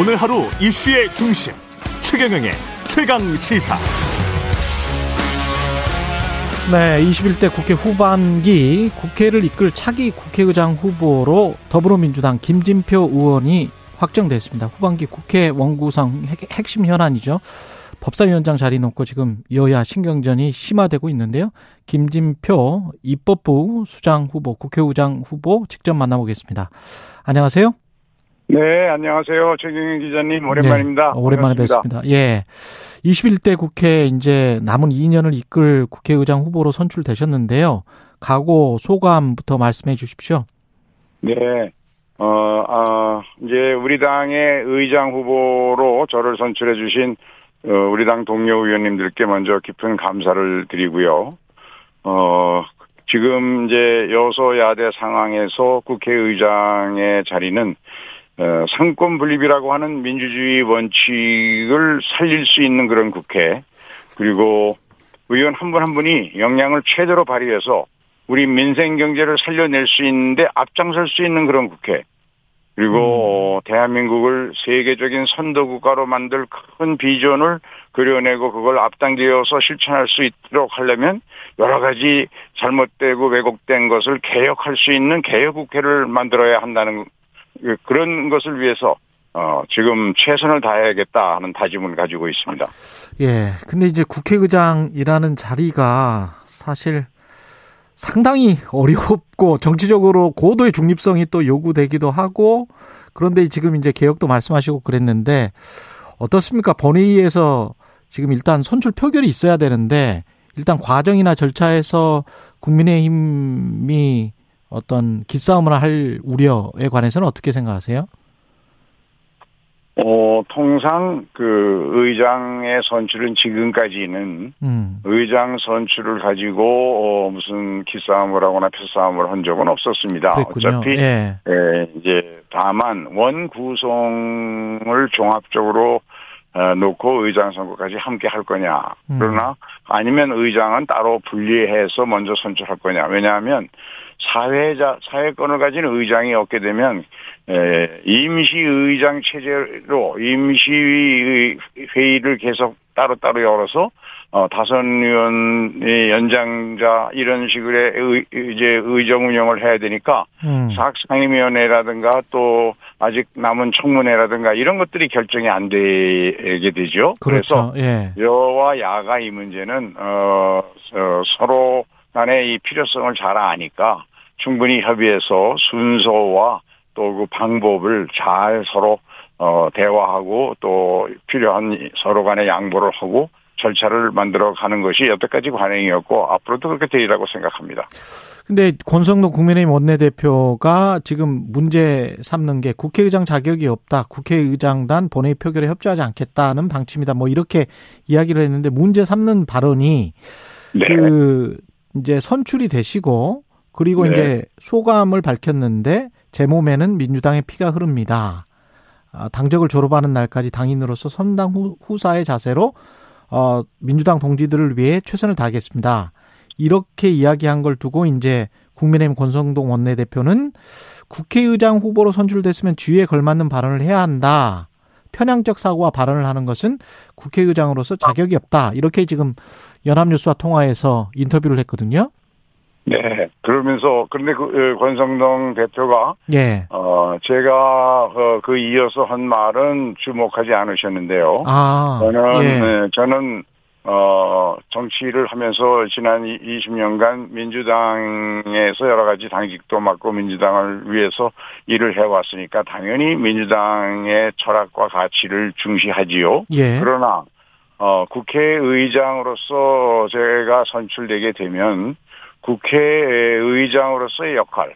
오늘 하루 이슈의 중심 최경영의 최강 시사. 네, 21대 국회 후반기 국회를 이끌 차기 국회의장 후보로 더불어민주당 김진표 의원이 확정됐습니다. 후반기 국회 원구성 핵심 현안이죠. 법사위원장 자리 놓고 지금 여야 신경전이 심화되고 있는데요. 김진표 입법부 수장 후보, 국회의장 후보 직접 만나보겠습니다. 안녕하세요. 네, 안녕하세요. 최경영 기자님, 오랜만입니다. 네, 오랜만에 뵙습니다. 예. 21대 국회 이제 남은 2년을 이끌 국회의장 후보로 선출되셨는데요. 각오, 소감부터 말씀해 주십시오. 네. 어, 아, 이제 우리 당의 의장 후보로 저를 선출해 주신 어, 우리 당 동료 의원님들께 먼저 깊은 감사를 드리고요. 어, 지금 이제 여소야대 상황에서 국회의장의 자리는 어, 상권 분립이라고 하는 민주주의 원칙을 살릴 수 있는 그런 국회 그리고 의원 한분한 분이 역량을 최대로 발휘해서 우리 민생 경제를 살려낼 수 있는데 앞장설 수 있는 그런 국회 그리고 음. 대한민국을 세계적인 선도 국가로 만들 큰 비전을 그려내고 그걸 앞당겨서 실천할 수 있도록 하려면 여러 가지 잘못되고 왜곡된 것을 개혁할 수 있는 개혁 국회를 만들어야 한다는 그, 그런 것을 위해서 어, 지금 최선을 다해야겠다 하는 다짐을 가지고 있습니다. 예. 근데 이제 국회의장이라는 자리가 사실 상당히 어렵고 정치적으로 고도의 중립성이 또 요구되기도 하고 그런데 지금 이제 개혁도 말씀하시고 그랬는데 어떻습니까? 본회의에서 지금 일단 선출 표결이 있어야 되는데 일단 과정이나 절차에서 국민의힘이 어떤 기싸움을 할 우려에 관해서는 어떻게 생각하세요? 어, 통상 그 의장의 선출은 지금까지는 음. 의장 선출을 가지고 어, 무슨 기싸움을 하거나 패싸움을 한 적은 없었습니다. 그랬군요. 어차피 예. 예, 이제 다만 원 구성을 종합적으로 어, 놓고 의장 선거까지 함께 할 거냐. 음. 그러나 아니면 의장은 따로 분리해서 먼저 선출할 거냐. 왜냐하면 사회자 사회권을 가진 의장이 없게 되면 에, 임시 의장 체제로 임시 회의를 계속 따로따로 열어서 어, 다선 의원의 연장자 이런 식으로 의, 이제 의정 운영을 해야 되니까 음. 상임위원회라든가 또 아직 남은 청문회라든가 이런 것들이 결정이 안 되게 되죠. 그렇죠. 그래서 예. 여와 야가 이 문제는 어, 어 서로 간의 이 필요성을 잘 아니까 충분히 협의해서 순서와 또 그 방법을 잘 서로 어 대화하고 또 필요한 서로 간의 양보를 하고 절차를 만들어 가는 것이 여태까지 관행이었고 앞으로도 그렇게 되리라고 생각합니다. 근데 권성동 국민의힘 원내대표가 지금 문제 삼는 게 국회의장 자격이 없다. 국회의장단 본회의 표결에 협조하지 않겠다는 방침이다. 뭐 이렇게 이야기를 했는데 문제 삼는 발언이 네. 그 이제 선출이 되시고 그리고 네. 이제 소감을 밝혔는데 제 몸에는 민주당의 피가 흐릅니다. 아, 당적을 졸업하는 날까지 당인으로서 선당 후사의 자세로 어, 민주당 동지들을 위해 최선을 다하겠습니다. 이렇게 이야기한 걸 두고 이제 국민의힘 권성동 원내대표는 국회의장 후보로 선출됐으면 주의에 걸맞는 발언을 해야 한다. 편향적 사고와 발언을 하는 것은 국회의장으로서 자격이 없다. 이렇게 지금 연합뉴스와 통화해서 인터뷰를 했거든요. 네. 그러면서 그런데 그 어, 권성동 대표가 예. 어 제가 어, 그 이어서 한 말은 주목하지 않으셨는데요. 아. 저는 예. 네, 저는 어 정치를 하면서 지난 20년간 민주당에서 여러 가지 당직도 맡고 민주당을 위해서 일을 해왔으니까 당연히 민주당의 철학과 가치를 중시하지요. 예. 그러나 어 국회의장으로서 제가 선출되게 되면 국회의장으로서의 역할,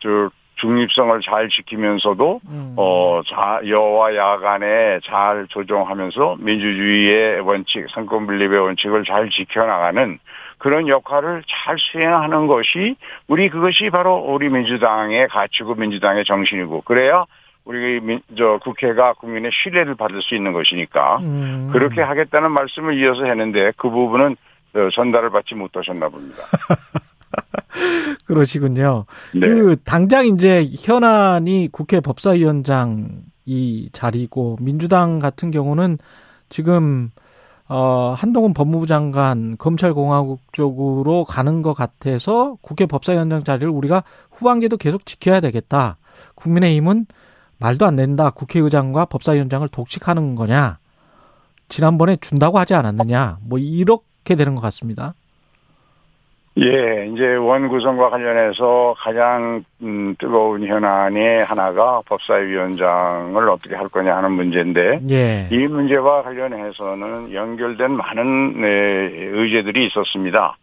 즉 중립성을 잘 지키면서도 음. 어 자, 여와 야 간에 잘 조정하면서 민주주의의 원칙, 상권 분립의 원칙을 잘 지켜나가는 그런 역할을 잘 수행하는 것이 우리 그것이 바로 우리 민주당의 가치고 민주당의 정신이고 그래야 우리 민, 저 국회가 국민의 신뢰를 받을 수 있는 것이니까 음. 그렇게 하겠다는 말씀을 이어서 했는데 그 부분은 어, 전달을 받지 못하셨나 봅니다. 그러시군요. 네. 그 당장 이제 현안이 국회 법사위원장 이 자리고 민주당 같은 경우는 지금 어 한동훈 법무부 장관 검찰공화국 쪽으로 가는 것 같아서 국회 법사위원장 자리를 우리가 후반기도 계속 지켜야 되겠다. 국민의힘은 말도 안 된다. 국회의장과 법사위원장을 독식하는 거냐? 지난번에 준다고 하지 않았느냐? 뭐 이렇게 되는 것 같습니다. 예, 이제 원 구성과 관련해서 가장 음, 뜨거운 현안의 하나가 법사위원장을 어떻게 할 거냐 하는 문제인데 예. 이 문제와 관련해서는 연결된 많은 네, 의제들이 있었습니다.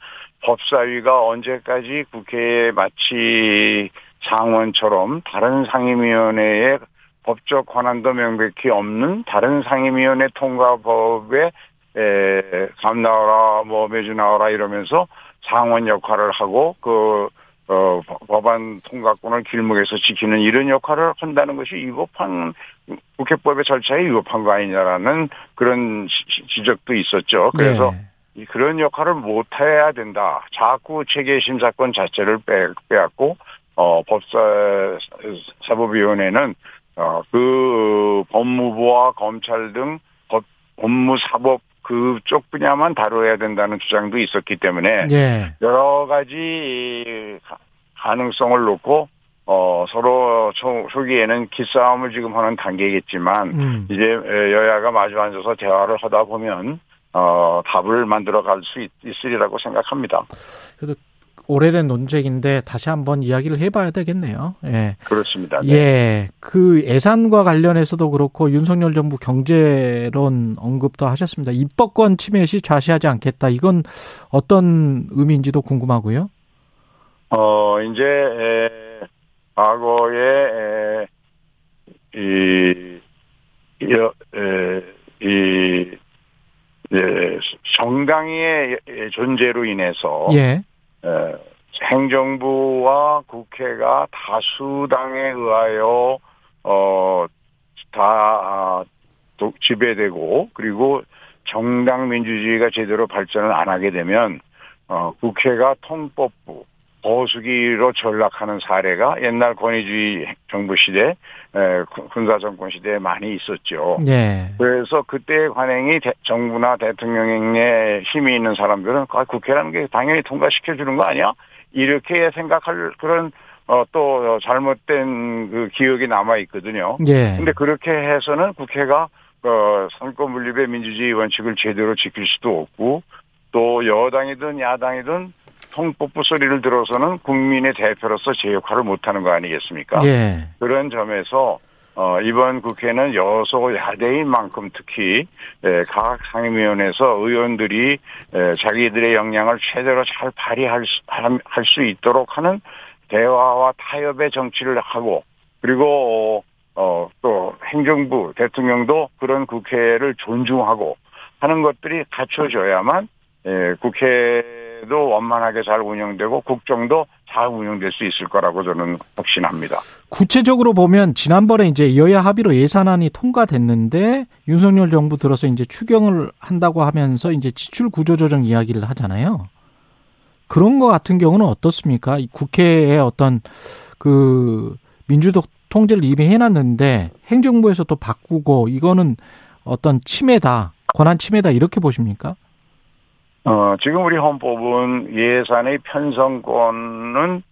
법사위가 언제까지 국회에 마치 상원처럼 다른 상임위원회에 법적 권한도 명백히 없는 다른 상임위원회 통과법에 에, 감 나와라, 뭐 매주 나와라 이러면서 상원 역할을 하고 그 어, 법안 통과권을 길목에서 지키는 이런 역할을 한다는 것이 위법한 국회법의 절차에 위법한 거 아니냐라는 그런 지적도 있었죠. 그래서 네. 그런 역할을 못 해야 된다. 자꾸 체계 심사권 자체를 빼, 빼앗고 어, 법사 사법위원회는 어, 그 법무부와 검찰 등 법, 법무사법 그쪽 분야만 다뤄야 된다는 주장도 있었기 때문에 예. 여러 가지 가능성을 놓고 어 서로 초, 초기에는 기싸움을 지금 하는 단계겠지만 음. 이제 여야가 마주 앉아서 대화를 하다 보면 어 답을 만들어 갈 수 있으리라고 생각합니다. 그래도 오래된 논쟁인데 다시 한번 이야기를 해봐야 되겠네요. 예. 그렇습니다. 네. 예. 그 예산과 관련해서도 그렇고 윤석열 정부 경제론 언급도 하셨습니다. 입법권 침해 시 좌시하지 않겠다. 이건 어떤 의미인지도 궁금하고요. 어, 이제, 에, 과거에, 에, 이, 이, 에, 이, 예, 정당의 존재로 인해서 예. 에, 행정부와 국회가 다수당에 의하여 어다 아, 지배되고 그리고 정당 민주주의가 제대로 발전을 안 하게 되면 어 국회가 통법부 보수기로 전락하는 사례가 옛날 권위주의 정부 시대, 군사 정권 시대에 많이 있었죠. 예. 그래서 그때 관행이 대, 정부나 대통령에 힘이 있는 사람들은 아, 국회라는 게 당연히 통과시켜 주는 거 아니야? 이렇게 생각할 그런 어, 또 잘못된 그 기억이 남아 있거든요. 예. 근데 그렇게 해서는 국회가 어, 선거 분립의 민주주의 원칙을 제대로 지킬 수도 없고 또 여당이든 야당이든 통법부 소리를 들어서는 국민의 대표로서 제 역할을 못하는 거 아니겠습니까? 예. 그런 점에서 어, 이번 국회는 여소 야대인 만큼 특히 에, 각 상임위원회에서 의원들이 에, 자기들의 역량을 최대로 잘 발휘할 수, 있도록 하는 대화와 타협의 정치를 하고 그리고 어, 또 행정부 대통령도 그런 국회를 존중하고 하는 것들이 갖춰져야만 에, 국회 도 원만하게 잘 운영되고 국정도 잘 운영될 수 있을 거라고 저는 확신합니다. 구체적으로 보면 지난번에 이제 여야 합의로 예산안이 통과됐는데 윤석열 정부 들어서 이제 추경을 한다고 하면서 이제 지출 구조 조정 이야기를 하잖아요. 그런 거 같은 경우는 어떻습니까? 국회의 어떤 그 민주적 통제를 이미 해놨는데 행정부에서 또 바꾸고 이거는 어떤 침해다, 권한 침해다 이렇게 보십니까? 어, 지금 우리 헌법은 예산의 편성권은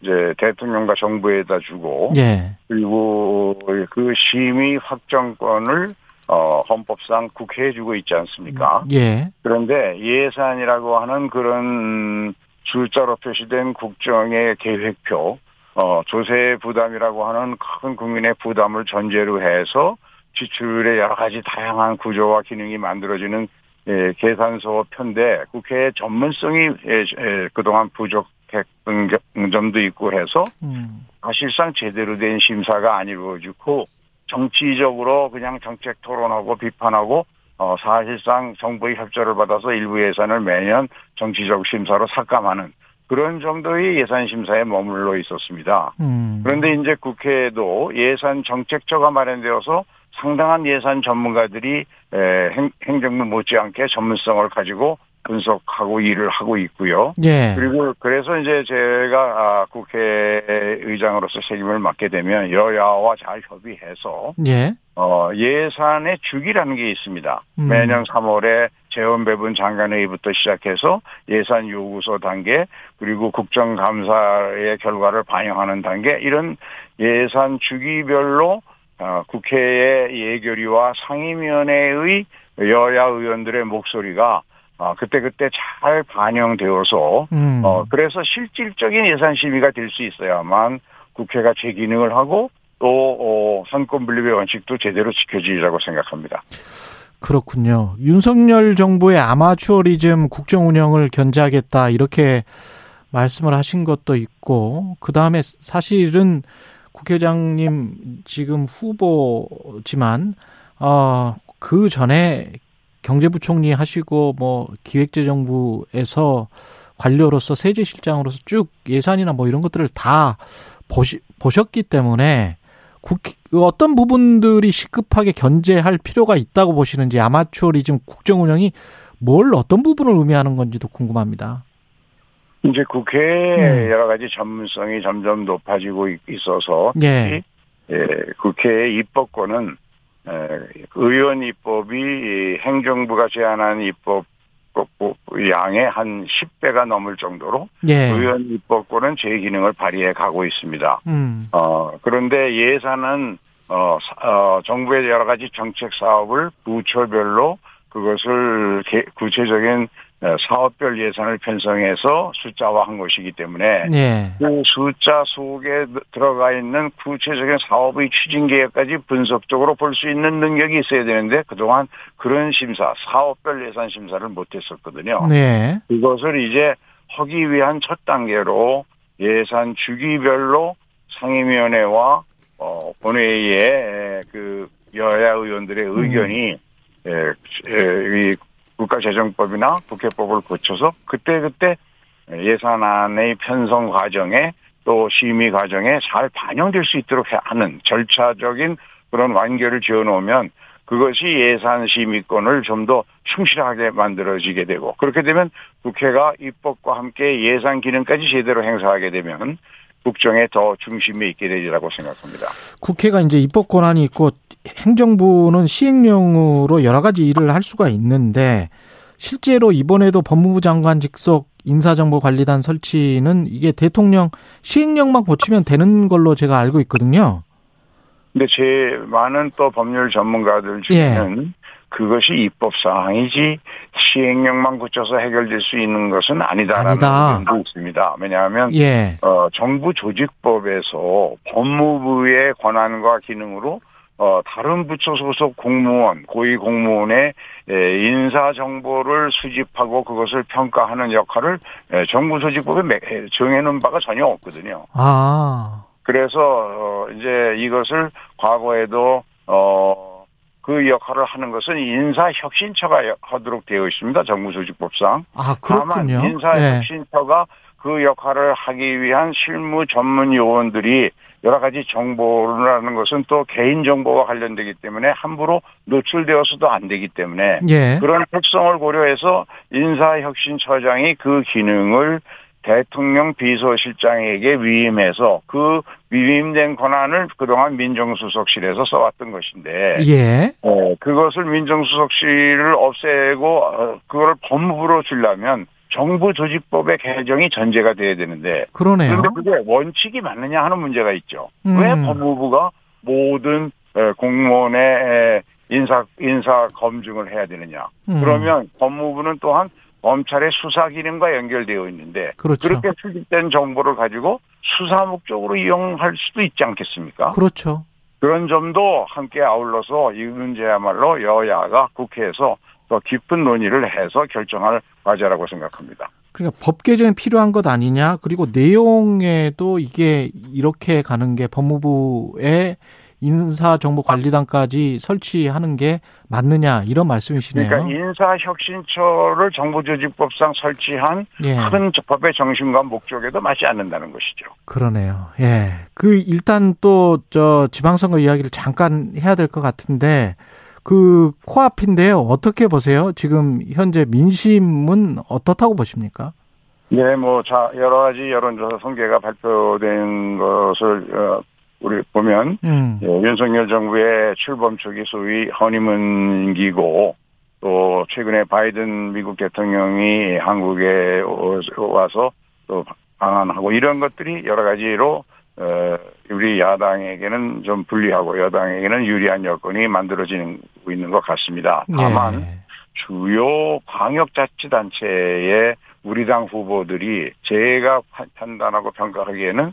이제 대통령과 정부에다 주고 예. 그리고 그 심의 확정권을 어, 헌법상 국회에 주고 있지 않습니까? 예. 그런데 예산이라고 하는 그런 숫자로 표시된 국정의 계획표, 어, 조세 부담이라고 하는 큰 국민의 부담을 전제로 해서 지출의 여러 가지 다양한 구조와 기능이 만들어지는 예, 계산서 편데 국회의 전문성이 예, 예, 그동안 부족했던 점도 있고 해서 음. 사실상 제대로 된 심사가 안 이루어지고 정치적으로 그냥 정책 토론하고 비판하고 어, 사실상 정부의 협조를 받아서 일부 예산을 매년 정치적 심사로 삭감하는 그런 정도의 예산 심사에 머물러 있었습니다. 음. 그런데 이제 국회에도 예산 정책처가 마련되어서 상당한 예산 전문가들이 행, 정부 못지않게 전문성을 가지고 분석하고 일을 하고 있고요. 예. 그리고 그래서 이제 제가 아, 국회의장으로서 책임을 맡게 되면 여야와 잘 협의해서 예. 어, 예산의 주기라는 게 있습니다. 음. 매년 3월에 재원 배분 장관회의부터 시작해서 예산 요구서 단계 그리고 국정감사의 결과를 반영하는 단계 이런 예산 주기별로 어, 국회의 예결위와 상임위원회의 여야 의원들의 목소리가 어, 그때그때 잘 반영되어서 음. 어, 그래서 실질적인 예산 심의가 될 수 있어야만 국회가 제 기능을 하고 또 어, 선권 분립의 원칙도 제대로 지켜지리라고 생각합니다. 그렇군요. 윤석열 정부의 아마추어리즘 국정 운영을 견제하겠다 이렇게 말씀을 하신 것도 있고 그 다음에 사실은 국회의장님 지금 후보지만 어 그 전에 경제부총리 하시고 뭐 기획재정부에서 관료로서 세제실장으로서 쭉 예산이나 뭐 이런 것들을 다 보시, 보셨기 때문에 국회, 어떤 부분들이 시급하게 견제할 필요가 있다고 보시는지 아마추어리즘 국정 운영이 뭘 어떤 부분을 의미하는 건지도 궁금합니다. 이제 국회에 음. 여러 가지 전문성이 점점 높아지고 있- 있어서 예. 예, 국회의 입법권은 에, 의원 입법이 이 행정부가 제안한 입법 양의 한 10배가 넘을 정도로 예. 의원 입법권은 제 기능을 발휘해 가고 있습니다. 음. 어, 그런데 예산은 어, 사- 어, 정부의 여러 가지 정책 사업을 부처별로 그것을 개- 구체적인 어, 사업별 예산을 편성해서 숫자화한 것이기 때문에 예. 그 숫자 속에 들어가 있는 구체적인 사업의 추진 계획까지 분석적으로 볼 수 있는 능력이 있어야 되는데 그동안 그런 심사, 사업별 예산 심사를 못했었거든요. 네. 그것을 이제 하기 위한 첫 단계로 예산 주기별로 상임위원회와 어, 본회의에 그 여야 의원들의 의견이 에, 에, 이 국가재정법이나 국회법을 거쳐서 그때그때 예산안의 편성 과정에 또 심의 과정에 잘 반영될 수 있도록 하는 절차적인 그런 완결을 지어놓으면 그것이 예산 심의권을 좀 더 충실하게 만들어지게 되고 그렇게 되면 국회가 입법과 함께 예산 기능까지 제대로 행사하게 되면 국정에 더 중심이 있게 되리라고 생각합니다. 국회가 이제 입법 권한이 있고 행정부는 시행령으로 여러 가지 일을 할 수가 있는데 실제로 이번에도 법무부 장관 직속 인사정보관리단 설치는 이게 대통령 시행령만 고치면 되는 걸로 제가 알고 있거든요. 근데 제 많은 또 법률 전문가들 중에는 그것이 입법 사항이지 시행령만 고쳐서 해결될 수 있는 것은 아니다라는 아니다. 의견도 있습니다. 왜냐하면 예. 어, 정부 조직법에서 법무부의 권한과 기능으로 어, 다른 부처 소속 공무원, 고위 공무원의 에, 인사 정보를 수집하고 그것을 평가하는 역할을 에, 정부 조직법에 매- 에, 정해놓은 바가 전혀 없거든요. 아. 그래서 어, 이제 이것을 과거에도 어, 그 역할을 하는 것은 인사혁신처가 여- 하도록 되어 있습니다. 정부 조직법상. 아, 다만 그렇군요. 예. 인사혁신처가 그 역할을 하기 위한 실무 전문 요원들이 여러 가지 정보라는 것은 또 개인 정보와 관련되기 때문에 함부로 노출되어서도 안 되기 때문에 예. 그런 특성을 고려해서 인사혁신처장이 그 기능을 대통령 비서실장에게 위임해서 그 위임된 권한을 그동안 민정수석실에서 써왔던 것인데 예. 어, 그것을 민정수석실을 없애고 어, 그걸 법무부로 주려면 정부 조직법의 개정이 전제가 돼야 되는데 그러네요. 그런데 그게 원칙이 맞느냐 하는 문제가 있죠. 음. 왜 법무부가 모든 에, 공무원의 에, 인사 인사 검증을 해야 되느냐? 음. 그러면 법무부는 또한 검찰의 수사 기능과 연결되어 있는데 그렇죠. 렇게 수집된 정보를 가지고 수사 목적으로 이용할 수도 있지 않겠습니까? 그렇죠. 그런 점도 함께 아울러서 이 문제야말로 여야가 국회에서 더 깊은 논의를 해서 결정할 과제라고 생각합니다. 그러니까 법 개정이 필요한 것 아니냐. 그리고 내용에도 이게 이렇게 가는 게 법무부의 인사정보관리단까지 설치하는 게 맞느냐 이런 말씀이시네요. 그러니까 인사혁신처를 정부조직법상 설치한 예. 큰 법의 정신과 목적에도 맞지 않는다는 것이죠. 그러네요. 예. 그 일단 또 저 지방선거 이야기를 잠깐 해야 될 것 같은데 그 코앞인데요. 어떻게 보세요? 지금 현재 민심은 어떻다고 보십니까? 네, 뭐, 자, 여러 가지 여론조사 통계가 발표된 것을, 어, 우리 보면, 음. 예, 윤석열 정부의 출범 초기 소위 허니문기고, 또, 최근에 바이든 미국 대통령이 한국에 와서 또 방한하고 이런 것들이 여러 가지로, 어, 우리 야당에게는 좀 불리하고 여당에게는 유리한 여건이 만들어지고 있는 것 같습니다. 다만, 예. 주요 광역자치단체의 우리 당 후보들이 제가 판단하고 평가하기에는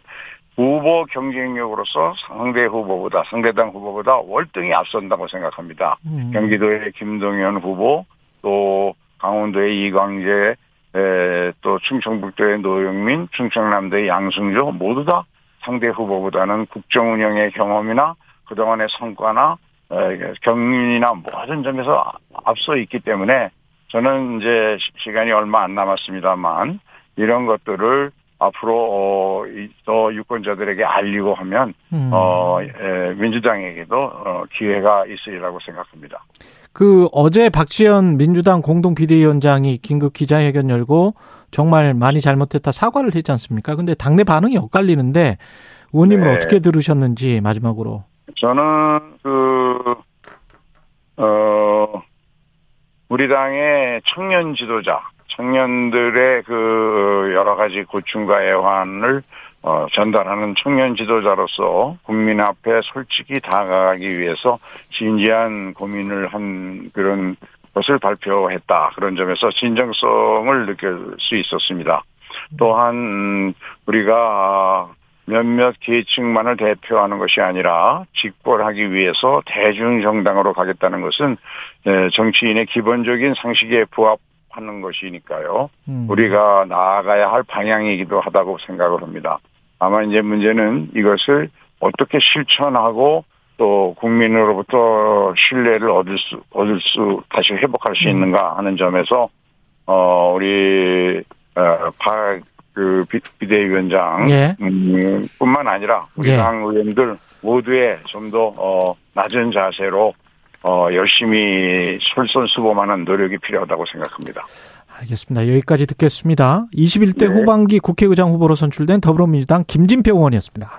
후보 경쟁력으로서 상대 후보보다 상대당 후보보다 월등히 앞선다고 생각합니다. 음. 경기도의 김동연 후보, 또 강원도의 이광재, 에, 또 충청북도의 노영민, 충청남도의 양승조 모두 다 상대 후보보다는 국정 운영의 경험이나 그동안의 성과나 에, 경륜이나 모든 점에서 앞서 있기 때문에 저는 이제 시- 시간이 얼마 안 남았습니다만 이런 것들을 앞으로 어, 이- 더 유권자들에게 알리고 하면 음. 어, 에, 민주당에게도 어, 기회가 있으리라고 생각합니다. 그 어제 박지원 민주당 공동 비대위원장이 긴급 기자회견 열고 정말 많이 잘못했다 사과를 했지 않습니까? 근데 당내 반응이 엇갈리는데 의원님은 네. 어떻게 들으셨는지 마지막으로. 저는 그, 어, 우리 당의 청년 지도자, 청년들의 그 여러 가지 고충과 애환을 어, 전달하는 청년 지도자로서 국민 앞에 솔직히 다가가기 위해서 진지한 고민을 한 그런 것을 발표했다. 그런 점에서 진정성을 느낄 수 있었습니다. 또한 음, 우리가 몇몇 계층만을 대표하는 것이 아니라 직벌하기 위해서 대중정당으로 가겠다는 것은 에, 정치인의 기본적인 상식에 부합하는 것이니까요. 음. 우리가 나아가야 할 방향이기도 하다고 생각을 합니다. 아마 이제 문제는 이것을 어떻게 실천하고 또 국민으로부터 신뢰를 얻을 수, 얻을 수, 다시 회복할 수 있는가 하는 점에서, 어, 우리, 어, 박, 그, 비- 비대위원장, 예. 음, 뿐만 아니라 우리 예. 당 의원들 모두의 좀 더, 어, 낮은 자세로, 어, 열심히 솔선수범하는 노력이 필요하다고 생각합니다. 알겠습니다. 여기까지 듣겠습니다. 21대 네. 후반기 국회의장 후보로 선출된 더불어민주당 김진표 의원이었습니다.